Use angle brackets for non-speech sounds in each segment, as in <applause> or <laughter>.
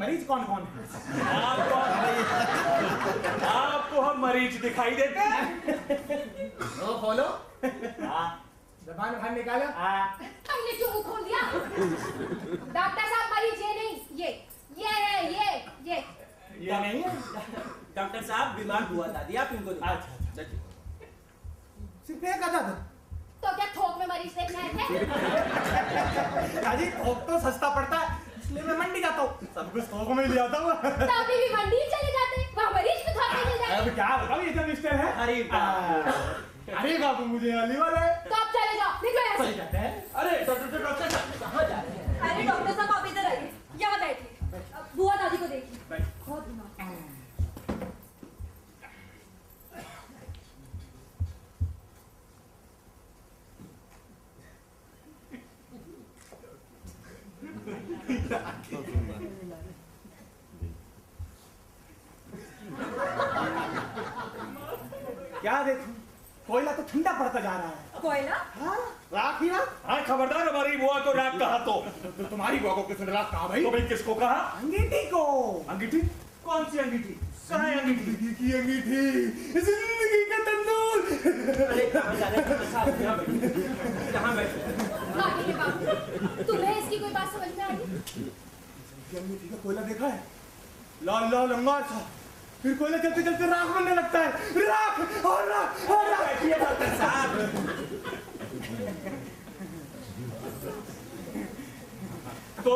मरीज़ कौन कौन है? आपको आपको हम मरीज़ दिखाई देते हैं। लो खोलो। हाँ। जबान बाहर निकालो। हाँ। हमने क्यों मुँह खोल दिया? डॉक्टर साहब मरीज़ ये नहीं ये ये है ये ये। ये नहीं है? डॉक्टर साहब बीमार हुआ दादी आप इनको दिखाओ। अच्छा, सिर्फ़ एक आधा था तो क्या थोक में मरीज़ देखने आए थे अजी थोक तो सस्ता पड़ता है। इसलिए मैं मंडी जाता हूँ। सब कुछ थोक में ही ले आता हूँ तभी भी मंडी चले जाते वहाँ मरीज़ को थोक में ले जाते अब क्या बताऊँ ये जो मिस्टर है। अरे बाप। आ, अरे बाबू मुझे अली वाले तो आप चले जाओ निकलो यहाँ चले से जाते हैं। अरे डॉक्टर डॉक्टर साहब कहाँ जा रहे हैं? अरे डॉक्टर साहब आप इधर आइए। यहाँ बैठिए अब बुआ दादी को देखिए बहुत बीमार क्या देखूँ कोयला तो ठंडा पड़ता जा रहा है कोयला हाँ राख ही राख हाँ खबरदार हमारी बुआ को राग कहा तो तो तुम्हारी बुआ को किसने राख कहा भाई तो भाई किसको कहा? अंगीठी को। अंगीठी? कौन सी अंगीठी? कहाँ अंगीठी। ज़िंदगी की अंगीठी। ज़िंदगी का तंदूर। अरे कहाँ हैं? साहब के बाप तुम्हें इसकी कोई बात समझ में आई की अंगीठी का कोयला देखा है? लाल लाल अंगार था। फिर कोयला चलते चलते राख बनने लगता है। राख और राख और राख। बैठिए डॉक्टर साहब तो तो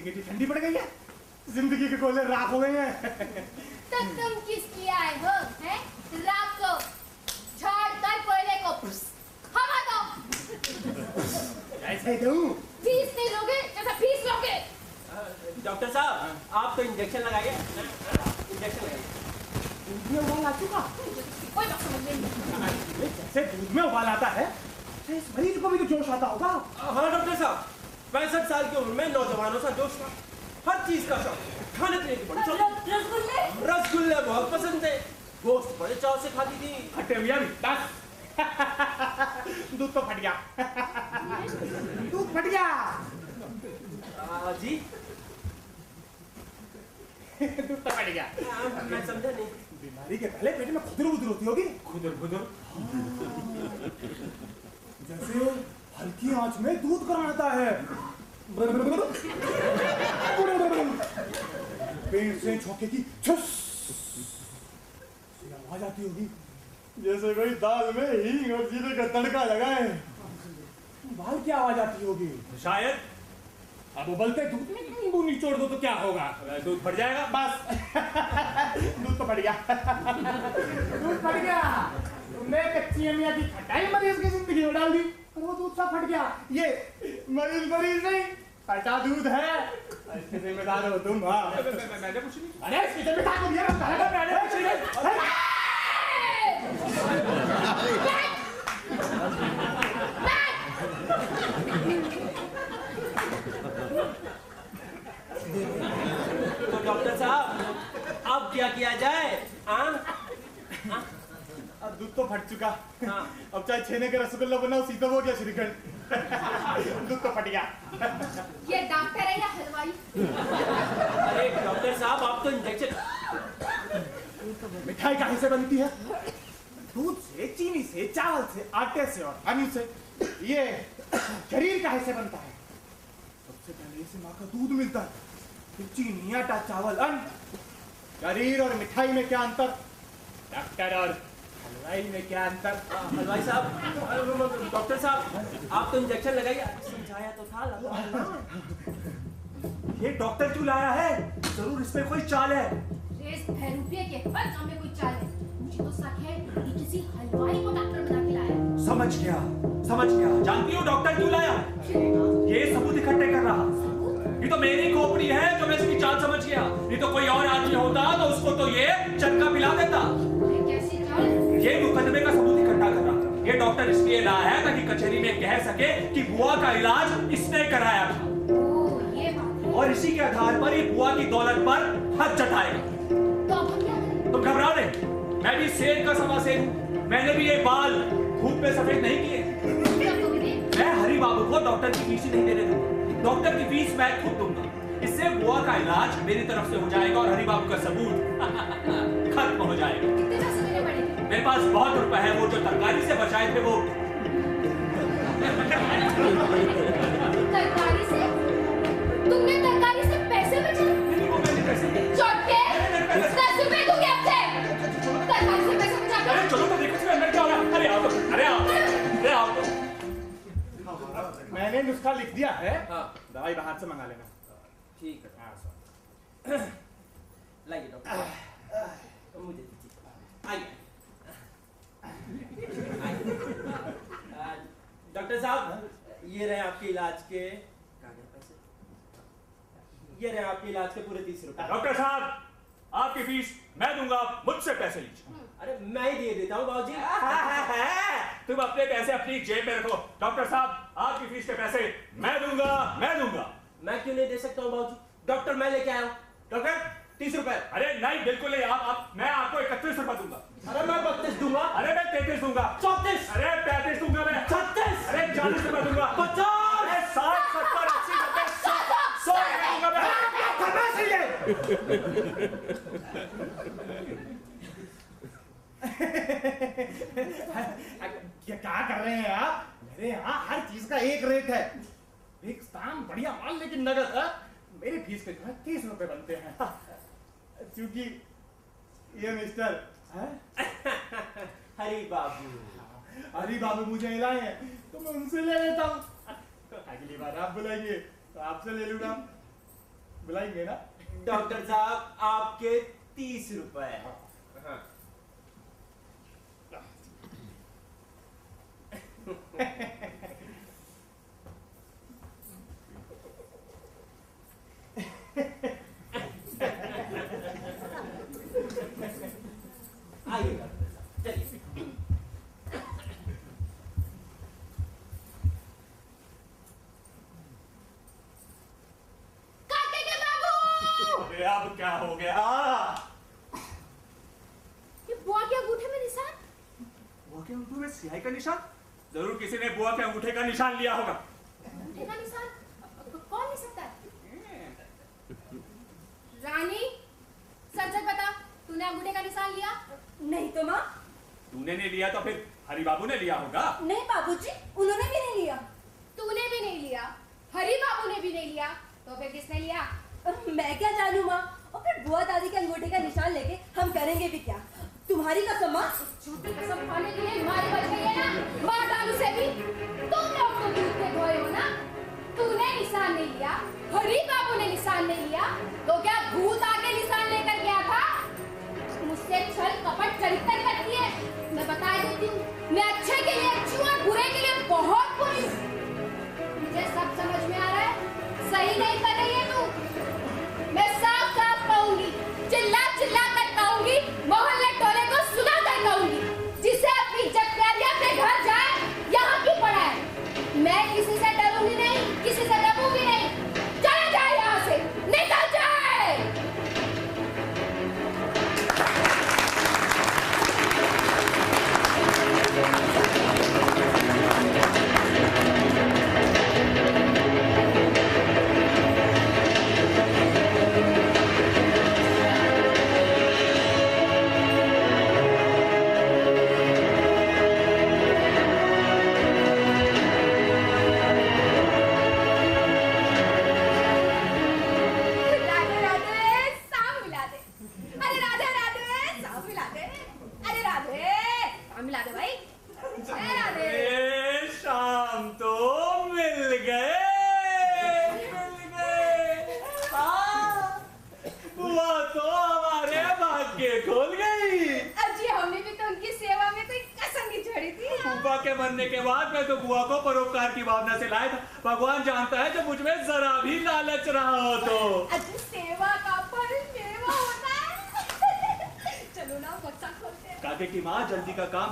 अंगीठी ठंडी पड़ गई है? ज़िंदगी के कोयले राख हो गए हैं। तो तुम किसकी आए हो हैं? रात को झाड़ कर कोयले को। हवा दो। ऐसे दूँ फ़ीस नहीं लोगे जैसा फ़ीस लोगे डॉक्टर साहब आप तो इंजेक्शन लगाइए। इंजेक्शन लगाइए। दूध में उबाल आ चुका कोई समझ नहीं जैसे दूध में उबाल आता है। इस मरीज़ को भी तो जोश आता होगा। हाँ डॉक्टर साहब। पैंसठ साल की उम्र में नौजवानों सा जोश था। हर चीज़ का शौक खाने पीने की बड़ी शौक। रसगुल्ले? रसगुल्ले बहुत पसंद थे। गोश्त बड़े चाव से खाती थी। खट्टे भी बस। दूध तो फट गया। दूध फट गया। आ, जी। दूध तो फट गया। मैं समझा नहीं। बीमारी के पहले पेट में खुदर बुदर होती होगी। खुदर खुदर। जैसे हल्की आँच में दूध गर्म आता है। पेट से झोंके की आवाज़ आती होगी। जैसे कोई दाल में हींग और जीरे का तड़का लगाए। बाल की आवाज़ आती होगी। शायद अब उबलते दूध में नींबू निचोड़ दो तो क्या होगा? दूध फट जाएगा बस। दूध तो फट गया। दूध फट गया। तुमने कच्ची अमिया की खटाई मरीज़ की ज़िंदगी में डाल दी। और वो दूध सा फट गया। ये मरीज़ मरीज़ नहीं फटा दूध है। इसके जिम्मेदार हो तुम हाँ। मैंने कुछ नहीं। अरे इसके जिम्मेदार मैंने कुछ नहीं। तो डॉक्टर साहब अब क्या किया जाए? दूध तो फट चुका। हाँ। <laughs> अब चाहे छेने का रसगुल्ला बनाओ सीधा हो गया श्रीखंड। <laughs> दूध तो फट गया। ये डॉक्टर है या हलवाई? अरे डॉक्टर साहब आप तो इंजेक्शन मिठाई कहाँ से बनती है? दूध से चीनी से चावल से आटे से और अन्न से। ये शरीर कहाँ से बनता है। सबसे पहले इसे माँ का दूध मिलता है। फिर चीनी आटा चावल अन्न। शरीर और मिठाई में क्या अंतर? डॉक्टर और हलवाई में क्या अंतर? हलवाई साहब डॉक्टर साहब आप तो इंजेक्शन लगाइए। समझाया तो था ये डॉक्टर क्यों लाया है? ज़रूर इसमें कोई चाल है। रेस रुपये के हर काम में कोई चाल है। मुझे तो शक है कि किसी हलवाई को डॉक्टर बना के लाया समझ गया समझ गया। जानती हो डॉक्टर क्यों लाया? ये सबूत इकट्ठे कर रहा। ये तो मेरी खोपड़ी है जो मैं इसकी चाल समझ गया। ये तो कोई और आदमी होता तो उसको तो ये चटका पिला देता। ये मुकदमे का सबूत इकट्ठा कर रहा ये डॉक्टर इसलिए लाया है ताकि कचहरी में कह सके कि बुआ का इलाज इसने कराया था। और इसी के आधार पर ये बुआ की दौलत पर हद जताएगा तुम घबराओ नहीं मैं भी शेर का समा शेर मैंने भी ये बाल धूप में सफ़ेद नहीं किए। मैं हरी बाबू को डॉक्टर की फ़ीस नहीं देने दूँगा। डॉक्टर की फ़ीस मैं खुद दूँगा। इससे बुआ का इलाज मेरी तरफ़ से हो जाएगा और हरी बाबू का सबूत <laughs> खत्म हो जाएगा। मेरे पास बहुत रुपए है वो जो तरकारी से बचाए थे वो। तरकारी से? तुमने तरकारी से पैसे बचाए? वो मैंने कैसे दिए? चौटे दस रुपए दूँगी आपसे तरकारी से पैसे बचा अरे चलो तो देखो इसमें अंदर क्या हो रहा है। अरे आओ तो, अरे आओ। अरे आओ तो। मैंने नुस्खा लिख दिया है। हाँ। दवाई बाहर से मंगा लेना। ठीक है। हाँ, <clears throat> सर। लाइए डॉक्टर मुझे दीजिए आइए आइए। डॉक्टर साहब ये रहे आपके इलाज के ये रहे आपके इलाज के पूरे तीस रुपए। डॉक्टर साहब आपकी फ़ीस मैं दूँगा मुझसे पैसे लीजिए। अरे मैं ही दे देता हूँ बाबूजी। <laughs> तुम अपने पैसे अपनी जेब में रखो। डॉक्टर साहब आपकी फ़ीस के पैसे मैं दूँगा मैं दूँगा। मैं क्यों नहीं दे सकता हूँ बाबूजी? डॉक्टर मैं लेके आया हूँ। डॉक्टर तीस रुपए। अरे नहीं बिल्कुल नहीं आप, आप मैं आपको इकतीस रुपए दूँगा। अरे मैं बत्तीस दूँगा। अरे मैं तैतीस दूँगा। चौतीस। अरे पैंतीस दूँगा मैं। चालीस रुपए दूँगा। पचास! साठ सत्तर अस्सी नब्बे सौ सौ दूँगा मैं। क्या क्या कर रहे हैं आप? मेरे यहाँ हर चीज़ का एक रेट है। एक दाम बढ़िया माल लेकिन नगद है? मेरी फ़ीस पे जो है तीस रुपए बनते हैं। क्योंकि ये मिस्टर है? <laughs> हरी बाबू। हरी बाबू मुझे हिलाए। हैं तो मैं उनसे ले लेता हूँ। अगली बार आप बुलाएँगे तो आपसे ले लूँगा। बुलाएँगे ना? डॉक्टर साहब आपके तीस रुपए। हाँ। आइए <laughs> डॉक्टर साहब चलिए काटे के बाबू अब क्या हो गया? ये बुआ के अंगूठे में निशान? बुआ के अंगूठे में सियाही का निशान? ज़रूर किसी ने बुआ के अंगूठे का निशान लिया होगा। अंगूठे का निशान? कौन ले सकता है? रानी सच सच बता तूने अंगूठे का निशान लिया? नहीं तो माँ। तूने नहीं लिया तो फिर हरी बाबू ने लिया होगा। नहीं बाबूजी उन्होंने भी नहीं लिया। तूने भी नहीं लिया हरी बाबू ने भी नहीं लिया तो फिर किसने लिया? मैं क्या जानू माँ? और फिर बुआ दादी के अंगूठे का निशान लेके हम करेंगे भी क्या? तुम्हारी कसम माँ झूठी कसम खाने के लिए बच गई है ना? से भी। तुम लोग तो दूध के धोए हो ना? तूने निशान नहीं लिया। हरी बाबू ने निशान नहीं लिया। तो क्या भूत आके निशान लेकर गया था? मुझसे छल कपट चरित्र करती है। मैं बता देती हूँ।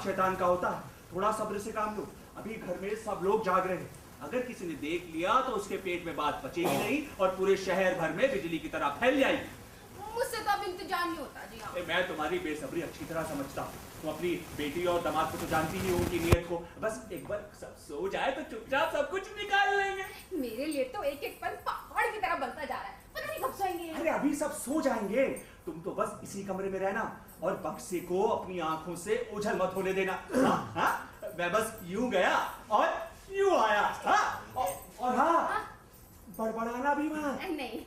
शैतान का होता है। थोड़ा सब्र से काम लो। अभी घर में सब लोग जाग रहे हैं। अगर किसी ने देख लिया तो उसके पेट में बात बचेगी नहीं और पूरे शहर भर में बिजली की तरह फैल जाएगी। मुझसे तो अब इंतज़ार नहीं होता जी हाँ ए, मैं तुम्हारी बेसब्री अच्छी तरह समझता हूँ। तुम अपनी बेटी और दामाद को तो जानती ही हो उनकी नीयत को। बस एक बार सब सो जाए तो चुपचाप सब कुछ निकाल लेंगे। मेरे लिए तो एक एक पल पहाड़ की तरह बनता जा रहा है। पता नहीं कब सोएँगे अरे अभी सब सो जाएँगे। तुम तो बस इसी कमरे में रहना। और बक्से को अपनी आँखों से ओझल मत होने देना। हाँ, हाँ? मैं बस यूँ गया और यूँ आया। हाँ? और, और हाँ बड़बड़ाना भी मत। नहीं।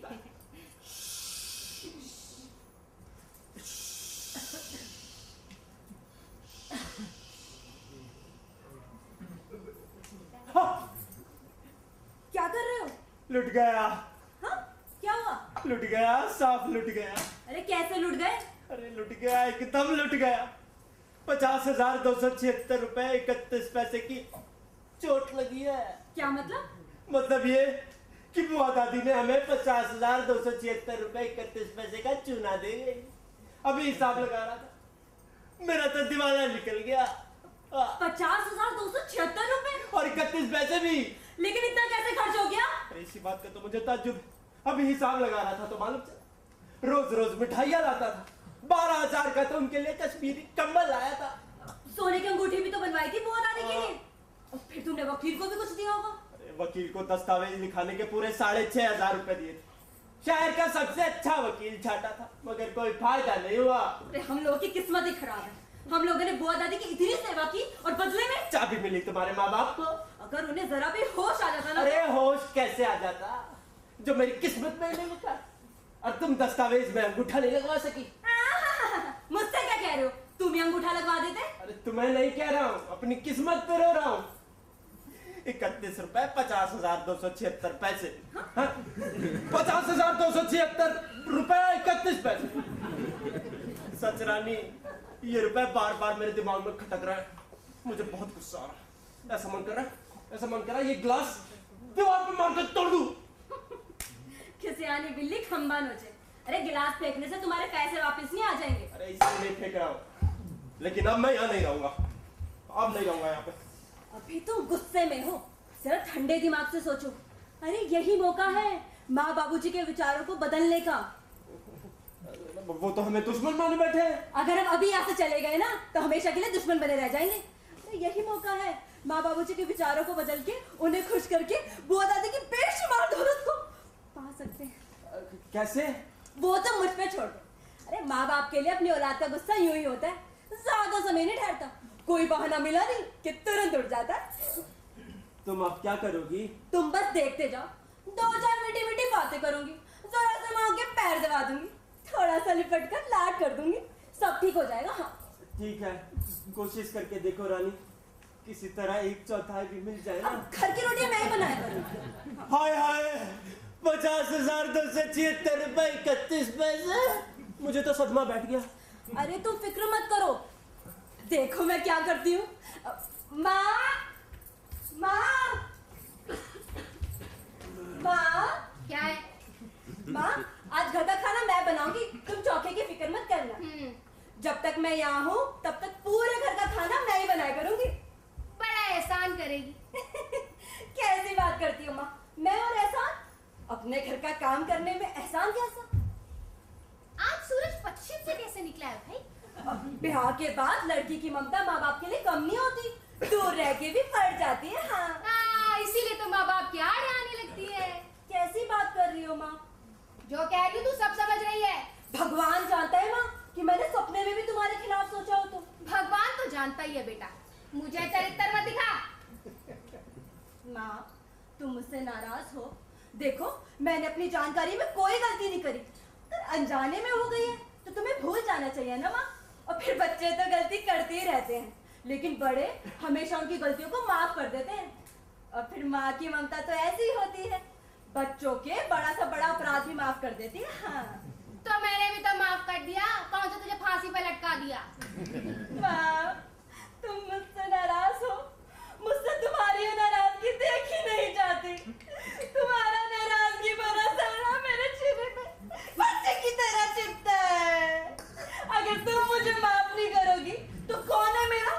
हाँ, क्या कर रहे हो? लुट गया। हाँ? क्या हुआ? लुट गया साफ़ लुट गया। अरे कैसे लुट गए? अरे लुट गया एकदम लुट गया। पचास हज़ार दो सौ छिहत्तर रुपए इकतीस पैसे की चोट लगी है। क्या मतलब? मतलब ये कि बुआ दादी ने हमें पचास हज़ार दो सौ छिहत्तर रुपए इकतीस पैसे का चूना दे। गई अभी हिसाब लगा रहा था। मेरा तो दिवाला निकल गया। पचास हज़ार दो सौ छिहत्तर रुपए? और इकतीस पैसे भी। लेकिन इतना कैसे खर्च हो गया? इसी बात का तो मुझे ताज्जुब है। अभी हिसाब लगा रहा था तो मालूम चला। रोज रोज मिठाइयाँ लाता था। बारह हज़ार का तो उनके लिए कश्मीरी कंबल लाया था। सोने की अंगूठी भी तो बनवाई थी बुआ दादी के लिए। और फिर तुमने वकील को भी कुछ दिया होगा। अरे वकील को दस्तावेज़ लिखाने के पूरे साढ़े छह हज़ार रुपए दिए थे। शहर का सबसे अच्छा वकील छाटा था मगर कोई फ़ायदा नहीं हुआ। अरे हम लोगों की किस्मत ही खराब है। हम लोगों ने बुआ दादी की इतनी सेवा की और बदले में चाबी मिली तुम्हारे माँ बाप को। अगर उन्हें जरा भी होश आ जाता ना अरे होश कैसे आ जाता? जो मेरी किस्मत में नहीं लिखा और तुम दस्तावेज़ में अंगूठा नहीं लगवा सकी मुझसे क्या कह रहे हो तुम ही अंगूठा लगवा देते अरे तुम्हें नहीं कह रहा हूँ अपनी किस्मत पे रो रहा हूँ। इकतीस रुपए पचास हज़ार दो सौ छिहत्तर पैसे। हाँ? पचास हज़ार दो सौ छिहत्तर रुपए इकतीस पैसे। सच रानी ये रुपए बार बार मेरे दिमाग में खटक रहा है। मुझे बहुत गुस्सा आ रहा है। ऐसा मन कर रहा है? ऐसा मन कर रहा है ये ग्लास दीवार पे मार कर तोड़ दूँ? खिसियानी बिल्ली खंबा नोचे अरे गिलास फेंकने से तुम्हारे पैसे वापस नहीं आ जाएँगे। अरे इसलिए नहीं फेंक रहा हूँ। लेकिन अब मैं यहाँ नहीं रहूँगा। अब नहीं रहूँगा यहाँ पे। अभी तुम गुस्से में हो। जरा ठंडे दिमाग से सोचो। अरे यही मौका है माँ बाबूजी के विचारों को बदलने का। वो तो हमें दुश्मन माने बैठे हैं। अगर हम अभी यहाँ से चले गए ना तो हमेशा के लिए दुश्मन बने रह जाएँगे। अरे यही मौका है माँ बाबूजी के विचारों को बदल के उन्हें खुश करके बुआ दादी की बेशुमार दौलत को पा सकते हैं। कैसे? वो तो मुझ पे छोड़ दो। अरे माँ बाप के लिए अपनी औलाद का गुस्सा यूँ ही होता है। ज़्यादा समय नहीं ठहरता। कोई बहाना मिला नहीं कि तुरंत उठ जाता तुम अब क्या करोगी? तुम बस देखते जाओ। दो चार मीठी मीठी बातें करूँगी। जरा से माँ के पैर दबा दूँगी। थोड़ा सा लिपट कर लाड कर दूँगी। सब ठीक हो जाएगा हाँ। ठीक है। कोशिश करके देखो रानी। किसी तरह एक चौथाई भी मिल जाए ना। घर की रोटियाँ मैं ही बनाया करूँगी। हाय हाय पचास हज़ार दो सौ छिहत्तर रुपए इकतीस पैसे। मुझे तो सदमा बैठ गया। अरे तुम फ़िक्र मत करो। देखो मैं क्या करती हूँ। माँ माँ माँ क्या है? माँ आज घर का खाना मैं बनाऊँगी तुम चौके की फ़िक्र मत करना। हम्म, जब तक मैं यहाँ हूँ तब तक पूरे घर का खाना मैं ही बनाया करूँगी। बड़ा एहसान करेगी। <laughs> कैसी बात करती हो माँ? मैं और एहसान अपने घर का काम करने में एहसान कैसा? आज सूरज पश्चिम से कैसे निकला है भाई? ब्याह के बाद लड़की की ममता माँ बाप के लिए कम नहीं होती। दूर रह के भी पड़ जाती है हाँ। हाँ इसीलिए तो माँ बाप की आड़ आने लगती है। कैसी बात कर रही हो माँ? जो कह रही हूँ तू सब समझ रही है। भगवान जानता है माँ कि मैंने सपने में भी तुम्हारे खिलाफ सोचा हो तो। भगवान तो जानता ही है बेटा। मुझे चरित्र मत दिखा। माँ तुम मुझसे नाराज़ हो। देखो मैंने अपनी जानकारी में कोई गलती नहीं करी। अनजाने में हो गई है तो तुम्हें भूल जाना चाहिए ना माँ? और फिर बच्चे तो गलती करते ही रहते हैं। लेकिन बड़े हमेशा उनकी गलतियों को माफ़ कर देते हैं। और फिर माँ की ममता तो ऐसी ही होती है। बच्चों के बड़ा सा बड़ा अपराध भी माफ़ कर देती है। हाँ। तो मैंने भी तो माफ़ कर दिया। कौन सा तुझे फांसी पे लटका दिया? तुम मुझसे नाराज़ हो। मुझसे तुम्हारी नाराज़गी देखी नहीं जाती। तुम्हारा नाराज़गी भरा सारा मेरे चेहरे पे बच्चे की तरह चिपता है। अगर तुम मुझे माफ़ नहीं करोगी तो कौन है मेरा?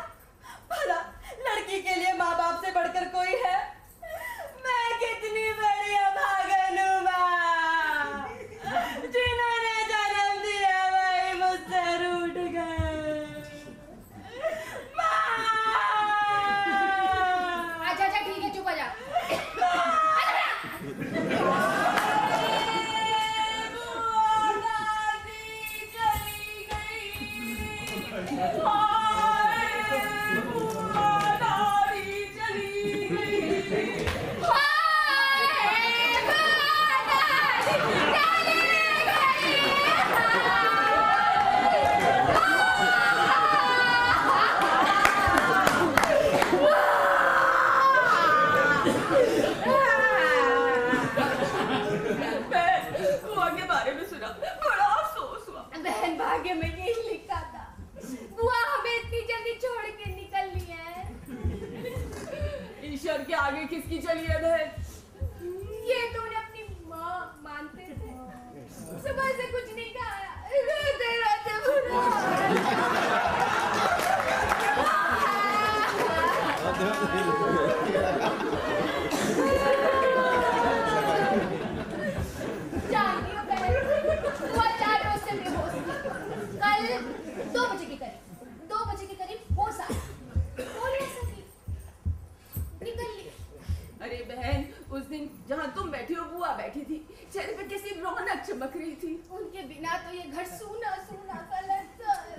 बिना तो ये घर सूना सूना सा लगता है।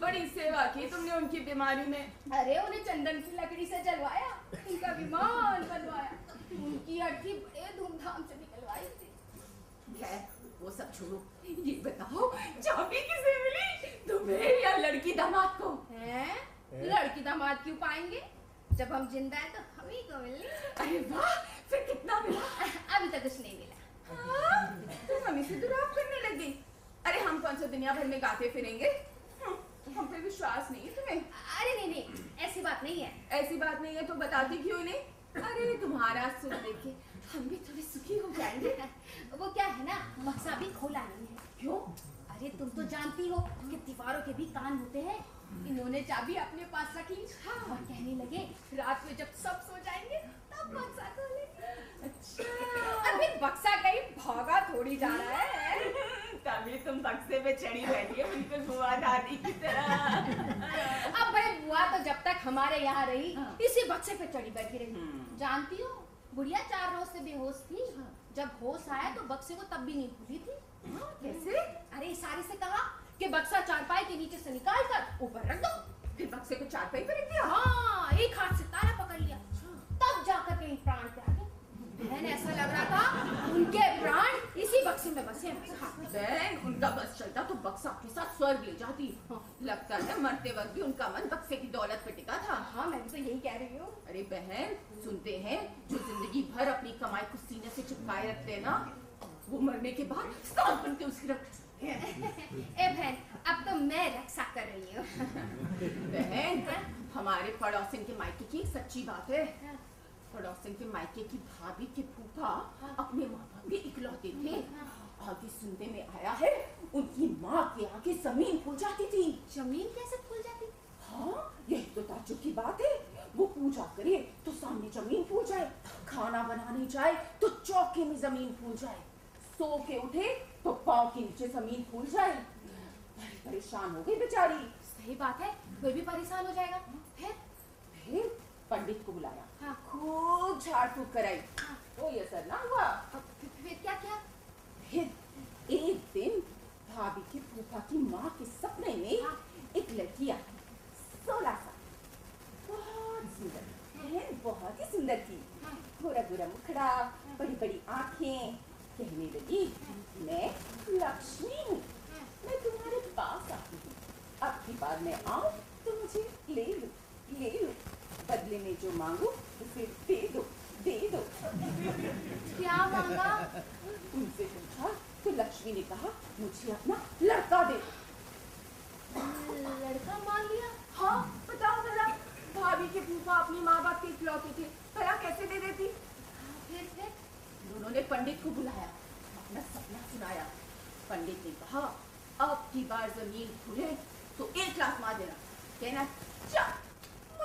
बड़ी सेवा की तुमने उनकी बीमारी में। अरे उन्हें चंदन की लकड़ी से जलवाया उनका विमान बनवाया। उनकी अर्थी बड़े धूमधाम से निकलवाई थी। वो सब छोड़ो। ये बताओ चाबी किसे मिली? तुम्हें या लड़की दामाद को? हैं? लड़की दामाद क्यों पाएँगे? जब हम ज़िंदा हैं तो हम ही को मिलनी। अरे वाह फिर कितना मिला? अभी तक कुछ नहीं मिला। हाँ, तुम हमें से दुराव करने लगी अरे हम कौन सा दुनिया भर में गाते फिरेंगे? हम पे विश्वास नहीं है तुम्हें। अरे नहीं नहीं ऐसी बात नहीं है। ऐसी बात नहीं है तो बताती क्यों नहीं अरे तुम्हारा सुन देखे हम भी थोड़े सुखी हो जाएँगे। वो क्या है ना बक्सा भी खोला नहीं है। क्यों? अरे तुम तो जानती हो कि दीवारों के भी कान होते हैं। इन्होंने चाबी अपने पास रखी। ली और कहने लगे रात में जब सब सो जाएँगे तब बक्सा खोलेंगे। अच्छा। अभी बक्सा कहीं भागा थोड़ी जा रहा है। तभी तुम बक्से पे चढ़ी बैठी है बिल्कुल बुआ दादी की तरह। अब भाई बुआ तो जब तक हमारे यहाँ रही हाँ। इसी बक्से पे चढ़ी बैठी रही। हम्म। जानती हो बुढ़िया चार रोज से बेहोश थी। हाँ। जब होश आया तो बक्से को तब भी नहीं भूली थी। कैसे? अरे सारे से कहा कि बक्सा चारपाई के नीचे से निकाल कर ऊपर रख दो। फिर बक्से को चारपाई पर रख दिया? हाँ एक हाथ से ताला पकड़ लिया। तब जाकर कहीं प्राण त्यागे बहन ऐसा लग रहा था उनके प्राण इसी बक्से में बसे हैं। हाँ। बहन उनका बस चलता तो बक्सा के साथ स्वर्ग ले जाती। लगता है मरते वक्त भी उनका मन बक्से की दौलत पे टिका था। हाँ मैं भी तो यही कह रही हूँ। अरे बहन सुनते हैं जो ज़िंदगी भर अपनी कमाई को सीने से चिपकाए रखते हैं ना वो मरने के बाद सांप बन के उसकी रख <laughs> ए बहन अब तो मैं रक्षा कर रही हूँ। <laughs> बहन हमारे पड़ोसिन के मायके की सच्ची बात है। पड़ोसिन के मायके की भाभी के फूफा अपने माँ बाप के इकलौते थे। आगे सुनने में आया है उनकी माँ के आगे ज़मीन फूल जाती थी। ज़मीन कैसे फूल जाती? हाँ यही तो ताज्जुब की बात है। वो पूजा करे तो सामने ज़मीन फूल जाए खाना बनाने जाए तो चौके में ज़मीन फूल जाए। सो के उठे तो पाँव के नीचे ज़मीन फूल जाए। बड़ी परेशान हो गई बेचारी। सही बात है कोई भी परेशान हो जाएगा। फिर? फिर पंडित को बुलाया। हाँ खूब झाड़ फूक कराई कोई असर ना हुआ। फिर, क्या क्या? फिर एक दिन भाभी की फूफा की माँ के सपने में हाँ। एक लड़की आई। सोलह साल बहुत सुंदर। बहन बहुत ही सुंदर थी। हाँ। गोरा गोरा मुखड़ा बड़ी बड़ी आँखें। कहने लगी मैं लक्ष्मी हूँ। मैं तुम्हारे पास आती हूँ। अब की बार मैं आऊँ तो मुझे ले लो ले लो। बदले में जो मांगो उसे दे दो दे दो। क्या मांगा? उनसे पूछा तो लक्ष्मी ने कहा मुझे अपना लड़का दे। लड़का मांग लिया? हाँ बताओ जरा। भाभी के फूफा अपनी माँ बाप के इकलौते थे भला कैसे दे देती? फिर फिर उन्होंने पंडित को बुलाया अपना सपना सुनाया। पंडित ने कहा अब की बार ज़मीन खुले तो एक लाख मार देना। कहना जा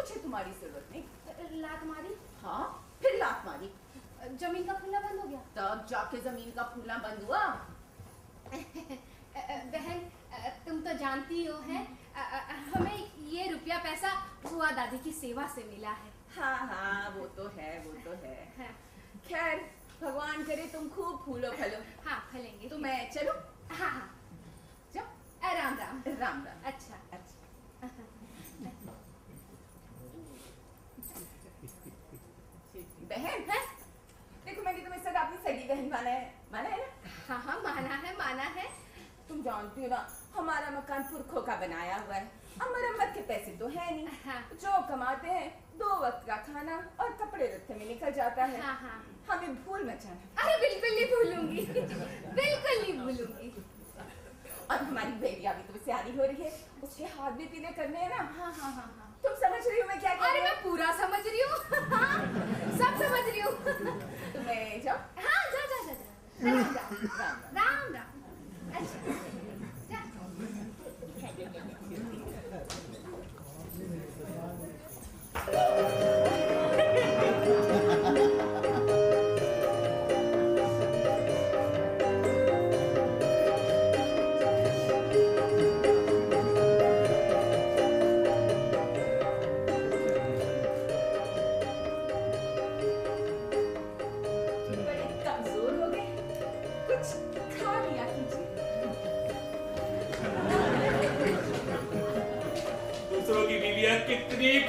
मुझे तुम्हारी ज़रूरत नहीं लात मारी। हाँ। फिर लात मारी। ज़मीन का खुला बंद हो गया। तब जाके ज़मीन का फूलना बंद हुआ। बहन तुम तो जानती हो है? हमें ये रुपया पैसा बुआ दादी की सेवा से मिला है। हाँ हाँ वो तो है वो तो है। हाँ। खैर भगवान करे तुम खूब फूलो फलो। हाँ फलेंगे। तो मैं चलूँ? हाँ हाँ। जाओ। राम राम। राम राम। अच्छा। बहन है? देखो मैंने तुम्हें सदा अपनी सगी बहन माना है माना है ना? हाँ हाँ माना है माना है। तुम जानती हो ना हमारा मकान पुरखों का बनाया हुआ है। अब मरम्मत के पैसे तो है नहीं। हाँ। जो कमाते हैं दो वक्त का खाना और कपड़े रत्ते में निकल जाता है। हाँ हाँ। हमें भूल मत जाना। अरे बिल्कुल नहीं भूलूँगी। बिल्कुल नहीं भूलूँगी। और हमारी बेबी अभी तो सियानी हो रही है। उसके हाथ भी पीले करने हैं ना। हाँ हाँ हाँ हाँ। तुम समझ रही हो मैं क्या कह अरे रही मैं पूरा समझ रही हूँ। <laughs> सब समझ रही हूँ। हूँ मैं जाओ। जा जा जा। राम राम राम। राम। अच्छा। <laughs> जा।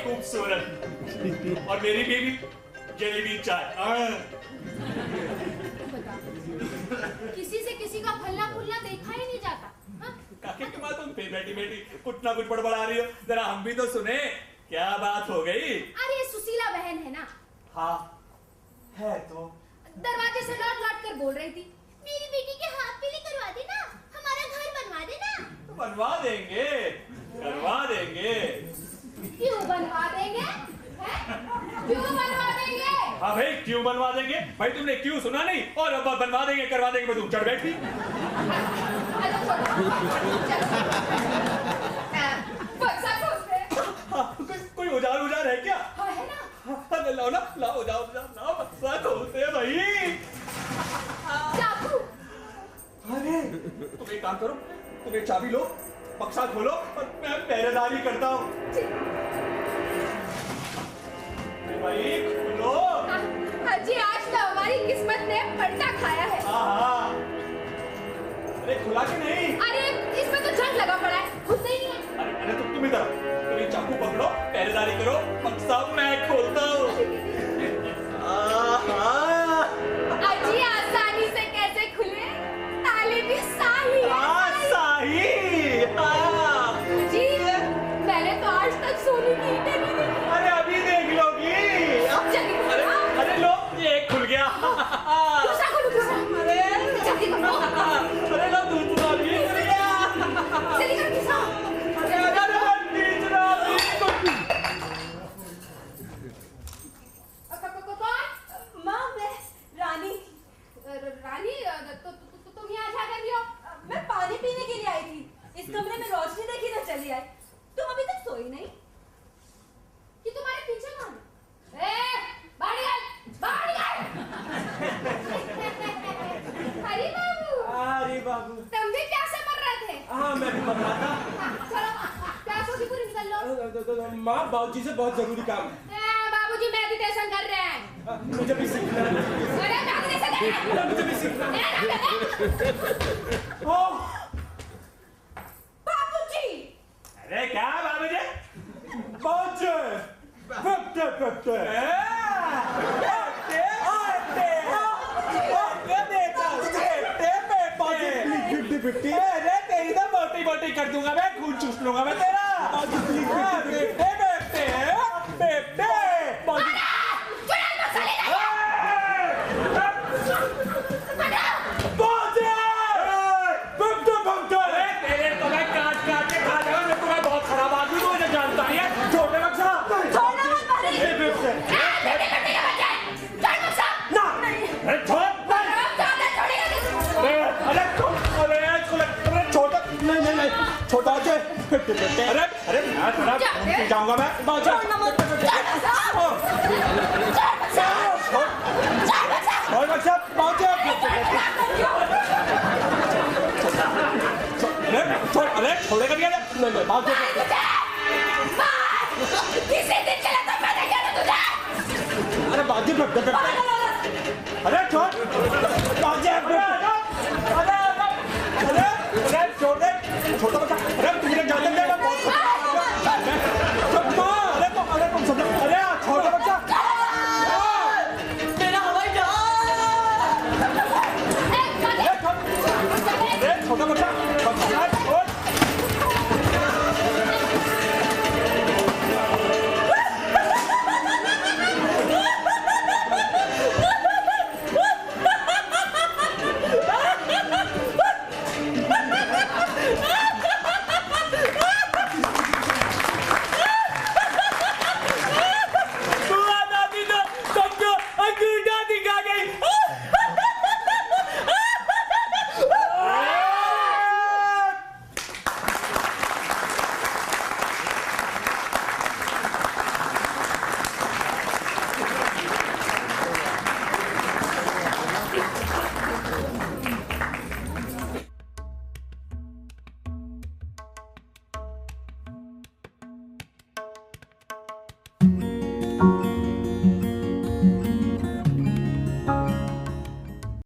खूबसूरत। और मेरी बीवी जलेबी चाय। किसी से किसी का फलना फूलना देखा ही नहीं जाता हाँ? काके की बात तुम फिर बैठी बैठी कुछ ना कुछ बड़बड़ा रही हो। जरा हम भी तो सुने। क्या बात हो गई? अरे सुशीला बहन है ना? हाँ है तो। दरवाजे से लौट लौट कर बोल रही थी मेरी बेटी के हाथ पीली करवा देना हमारा घर बनवा देना। तो बनवा देंगे करवा देंगे। क्यों बनवा देंगे? हैं? क्यों बनवा देंगे? हाँ भाई क्यों बनवा देंगे? भाई तुमने क्यों सुना नहीं? और अब बनवा देंगे करवा देंगे मैं तुम चढ़ बैठी हाँ, कोई कोई औज़ार उजार है क्या? हाँ है ना? हाँ, लाओ ना लाओ औज़ार लाओ बक्सा खोलते हैं भाई। अरे तुम एक काम करो तुम एक चाबी लो बक्सा खोलो और मैं पहरेदारी करता हूँ। बाबूजी। अरे क्या बाबू जी बाबूजी। बेटे बेटे अरे तेरी तो बोटी बोटी कर दूँगा मैं खून चूस लूँगा मैं तेरा। बेटे मसा छोड़। बच्चा बाजा अरे छोड़ अरे छोड़ेगा नहीं नहीं नहीं बाजा किसी दिन चला तो मैंने क्या तुझे। अरे बाजी अरे छोड़। बाजी अरे अरे अरे छोड़ दे। छोटा